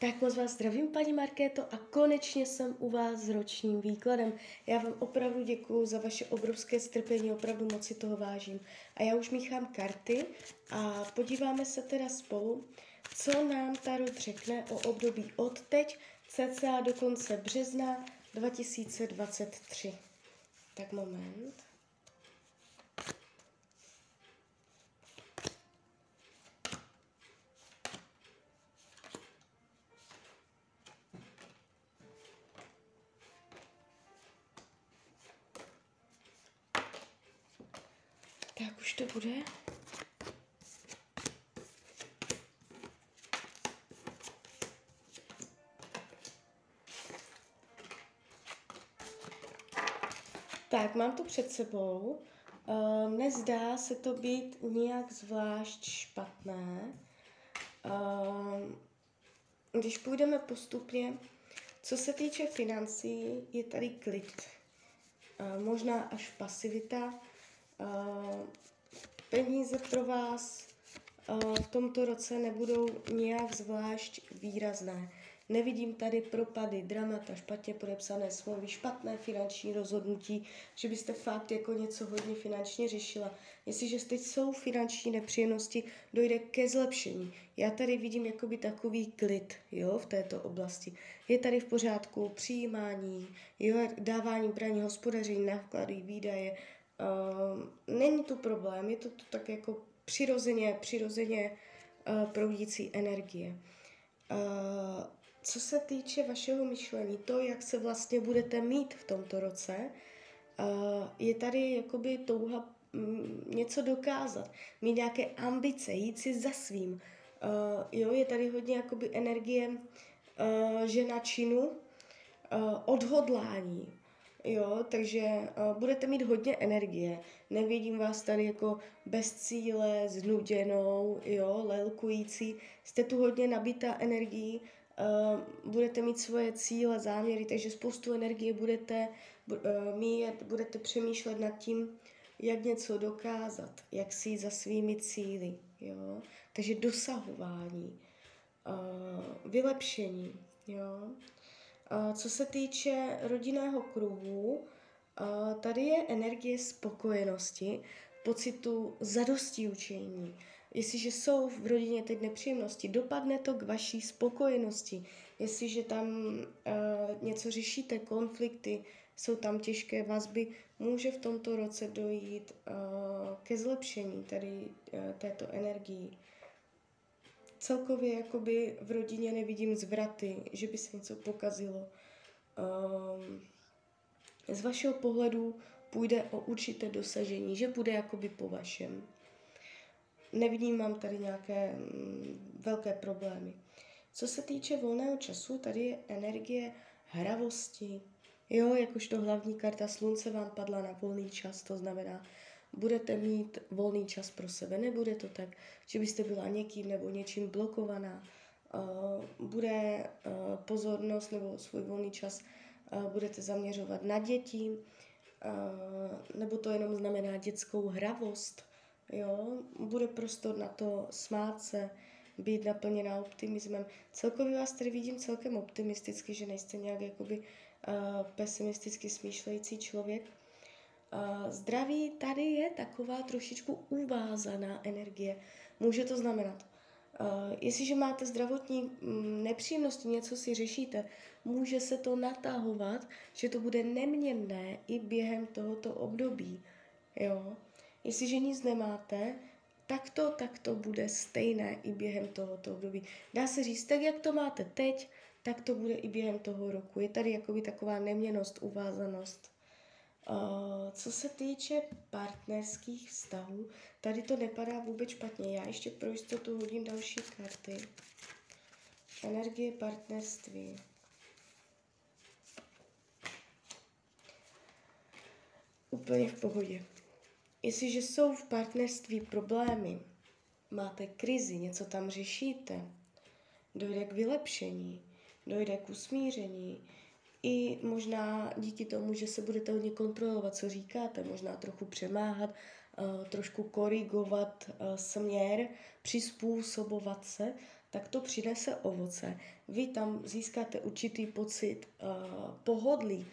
Tak moc vás zdravím, paní Markéto, a konečně jsem u vás s ročním výkladem. Já vám opravdu děkuji za vaše obrovské strpení, opravdu moc si toho vážím. A já už míchám karty a podíváme se teda spolu, co nám Tarot řekne o období od teď, cca do konce března 2023. Tak moment. Už to bude. Tak, mám to před sebou. Uh, nezdá se to být nějak zvlášť špatné. Uh, když půjdeme postupně, co se týče financí, je tady klid. Uh, možná až pasivita, peníze pro vás eh, v tomto roce nebudou nějak zvlášť výrazné. Nevidím tady propady, dramata, špatně podepsané smlouvy, špatné finanční rozhodnutí, že byste fakt jako něco hodně finančně řešila. Jestliže teď jsou finanční nepříjemnosti, dojde ke zlepšení. Já tady vidím jakoby takový klid jo, v této oblasti. Je tady v pořádku přijímání, jo, dávání braní, hospodaření, náklady, výdaje, Uh, není to problém, je to, to tak jako přirozeně, přirozeně uh, proudící energie. Uh, co se týče vašeho myšlení, to, jak se vlastně budete mít v tomto roce, uh, je tady jakoby touha um, něco dokázat, mít nějaké ambice, jít si za svým. Jo, je tady hodně jakoby energie žena činu, odhodlání, Jo, takže uh, budete mít hodně energie. Nevidím vás tady jako bez cíle, znuděnou, jo, lelkující. Jste tu hodně nabitá energií, uh, budete mít svoje cíle, záměry, takže spoustu energie budete uh, mít, budete přemýšlet nad tím, jak něco dokázat, jak si za svými cíly, jo. Takže dosahování, uh, vylepšení, jo. Co se týče rodinného kruhu, tady je energie spokojenosti, pocitu zadosti učení. Jestliže jsou v rodině teď nepříjemnosti, dopadne to k vaší spokojenosti. Jestliže tam uh, něco řešíte, konflikty, jsou tam těžké vazby, může v tomto roce dojít ke zlepšení tady této energii celkově jakoby v rodině nevidím zvraty, že by se něco pokazilo. Um, z vašeho pohledu půjde o určité dosažení, že bude jakoby po vašem. Nevnímám tady nějaké mm, velké problémy. Co se týče volného času, tady je energie hravosti. Jo, jakožto hlavní karta slunce vám padla na volný čas, to znamená, budete mít volný čas pro sebe. Nebude to tak, že byste byla někým nebo něčím blokovaná. Uh, bude uh, pozornost nebo svůj volný čas uh, budete zaměřovat na děti, nebo to jenom znamená dětskou hravost. Jo? Bude prostor na to smát se, být naplněná optimismem. Celkově vás tady vidím celkem optimisticky, že nejste nějak jakoby pesimisticky smýšlející člověk. Uh, zdraví tady je taková trošičku uvázaná energie. Může to znamenat, uh, jestliže máte zdravotní um, nepříjemnosti, něco si řešíte, může se to natahovat, že to bude neměnné i během tohoto období. Jo? Jestliže nic nemáte, tak to, tak to bude stejné i během tohoto období. Dá se říct, tak jak to máte teď, tak to bude i během toho roku. Je tady jakoby taková neměnost, uvázanost. Uh, co se týče partnerských vztahů, tady to nepadá vůbec špatně. Já ještě pro jistotu hodím další karty. Energie partnerství. Úplně v pohodě. Jestliže jsou v partnerství problémy, máte krizi, něco tam řešíte, dojde k vylepšení, dojde k usmíření, i možná díky tomu, že se budete hodně kontrolovat, co říkáte, možná trochu přemáhat, uh, trošku korigovat uh, směr, přizpůsobovat se, tak to přinese ovoce. Vy tam získáte určitý pocit uh, pohodlí,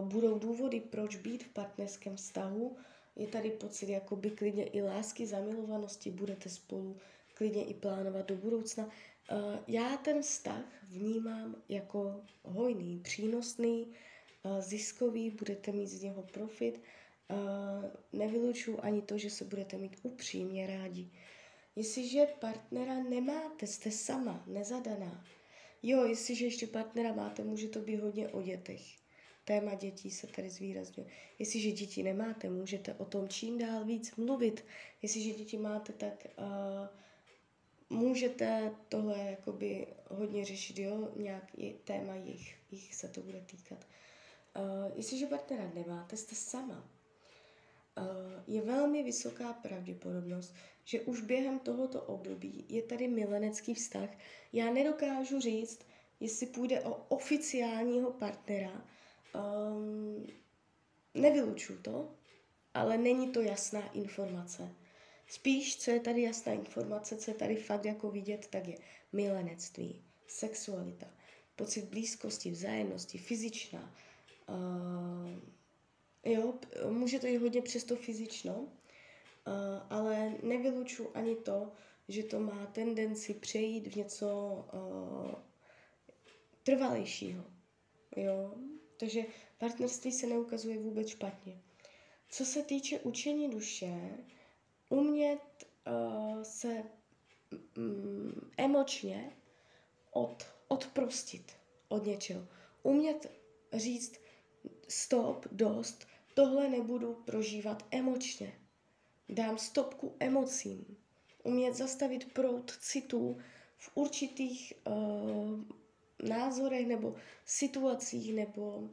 budou důvody, proč být v partnerském vztahu, je tady pocit jakoby klidně i lásky, zamilovanosti, budete spolu klidně i plánovat do budoucna. Uh, já ten vztah vnímám jako hojný, přínosný, uh, ziskový, budete mít z něho profit. Uh, nevylučuju ani to, že se budete mít upřímně rádi. Jestliže partnera nemáte, jste sama, nezadaná. Jo, jestliže ještě partnera máte, může to být hodně o dětech. Téma dětí se tady zvýrazňuje. Jestliže děti nemáte, můžete o tom čím dál víc mluvit. Jestliže děti máte, tak uh, můžete tohle jakoby hodně řešit, jo, nějak je téma jich, jich se to bude týkat. Uh, jestliže partnera nemáte, jste sama. Uh, je velmi vysoká pravděpodobnost, že už během tohoto období je tady milenecký vztah. Já nedokážu říct, jestli půjde o oficiálního partnera. Um, nevylučuju to, ale není to jasná informace. Spíš, co je tady jasná informace, co je tady fakt jako vidět, tak je milenectví, sexualita, pocit blízkosti, vzájemnosti, fyzičná. Uh, jo, může to jít hodně přes to fyzično, uh, ale nevylučuji ani to, že to má tendenci přejít v něco uh, trvalejšího. Jo? Takže partnerství se neukazuje vůbec špatně. Co se týče učení duše, umět uh, se um, emočně od, odprostit od něčeho. Umět říct stop, dost, tohle nebudu prožívat emočně. Dám stopku emocím. Umět zastavit prout citů v určitých uh, názorech nebo situacích nebo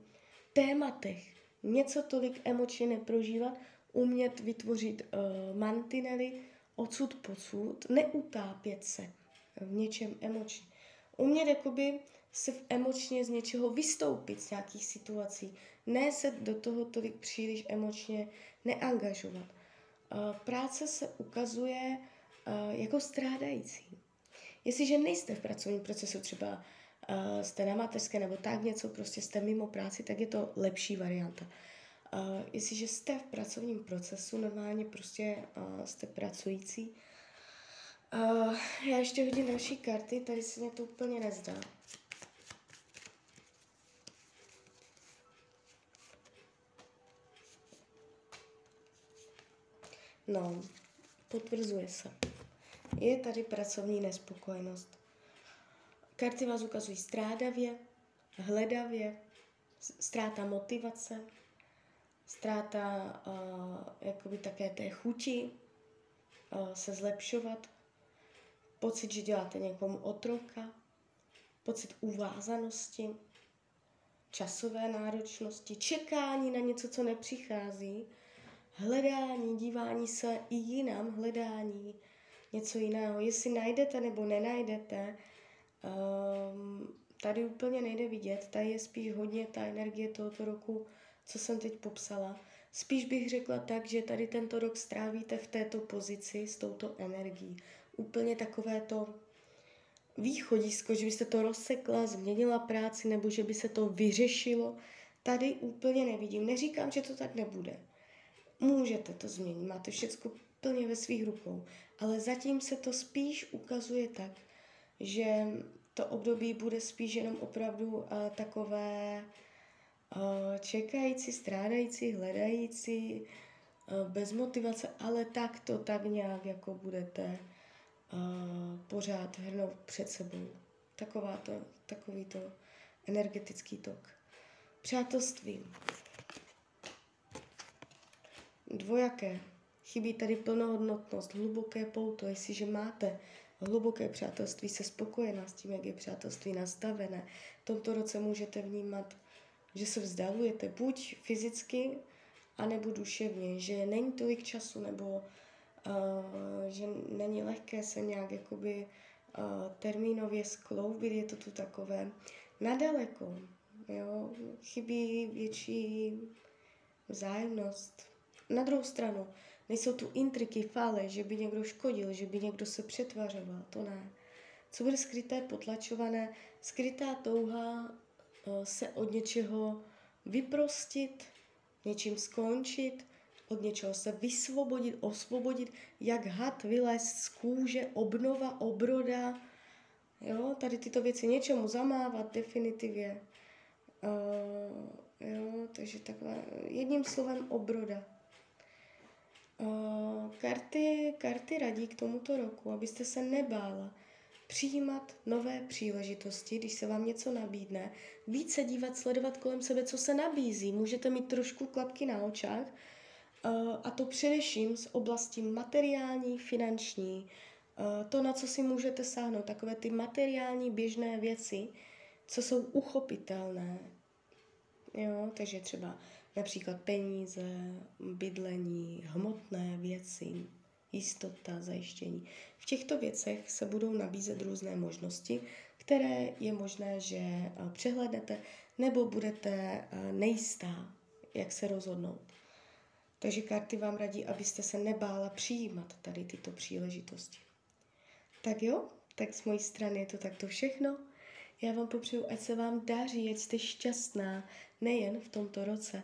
tématech. Něco tolik emočně neprožívat, umět vytvořit uh, mantinely odsud pocud, neutápět se v něčem emočně. Umět jakoby se emočně z něčeho vystoupit z nějakých situací, ne se do toho tolik příliš emočně neangažovat. Uh, práce se ukazuje uh, jako strádající. Jestliže nejste v pracovním procesu, třeba jste na mateřské nebo tak něco, prostě jste mimo práci, tak je to lepší varianta. Uh, jestliže jste v pracovním procesu, normálně prostě uh, jste pracující, uh, já ještě hodím další karty, tady se mě to úplně nezdá. No, potvrzuje se. Je tady pracovní nespokojenost. Karty vás ukazují strádavě, hledavě, ztráta motivace, ztráta uh, jakoby také té chuti uh, se zlepšovat, pocit, že děláte někomu otroka, pocit uvázanosti, časové náročnosti, čekání na něco, co nepřichází, hledání, dívání se i jinam, hledání něco jiného. Jestli najdete nebo nenajdete, um, tady úplně nejde vidět, tady je spíš hodně ta energie tohoto roku, co jsem teď popsala. Spíš bych řekla tak, že tady tento rok strávíte v této pozici s touto energií. Úplně takové to východisko, že byste to rozsekla, změnila práci nebo že by se to vyřešilo, tady úplně nevidím. Neříkám, že to tak nebude. Můžete to změnit, máte všechno plně ve svých rukou, ale zatím se to spíš ukazuje tak, že to období bude spíš jenom opravdu uh, takové čekající, strádající, hledající, uh, bez motivace, ale tak to tak nějak jako budete uh, pořád hrnout před sebou. Taková to, takový to energetický tok. Přátelství dvojaké. Chybí tady plnohodnotnost, hluboké pouto. Jestliže máte hluboké přátelství, se spokojená s tím, jak je přátelství nastavené, v tomto roce můžete vnímat, že se vzdalujete buď fyzicky, anebo duševně, že není tolik času, nebo uh, že není lehké se nějak jakoby uh, termínově skloubit, je to tu takové nadaleko, jo, chybí větší vzájemnost, na druhou stranu, nejsou tu intriky, fále, že by někdo škodil, že by někdo se přetvařoval, to ne. co bude skryté, potlačované, skrytá touha uh, se od něčeho vyprostit, něčím skončit, od něčeho se vysvobodit, osvobodit, jak had vylézt z kůže, obnova, obroda, jo, tady tyto věci něčemu zamávat definitivně, uh, jo, takže takhle, jedním slovem obroda. Uh, karty, karty radí k tomuto roku, abyste se nebála přijímat nové příležitosti, když se vám něco nabídne, více dívat, sledovat kolem sebe, co se nabízí. Můžete mít trošku klapky na očách, uh, a to především z oblasti materiální, finanční, uh, to, na co si můžete sáhnout, takové ty materiální běžné věci, co jsou uchopitelné. Jo, takže třeba například peníze, bydlení, hmotné věci, jistota, zajištění. V těchto věcech se budou nabízet různé možnosti, které je možné, že eh, přehlednete nebo budete eh, nejistá, jak se rozhodnout. Takže karty vám radí, abyste se nebála přijímat tady tyto příležitosti. Tak jo, tak z mojí strany je to takto všechno. Já vám popřeju, ať se vám daří, ať jste šťastná, nejen v tomto roce.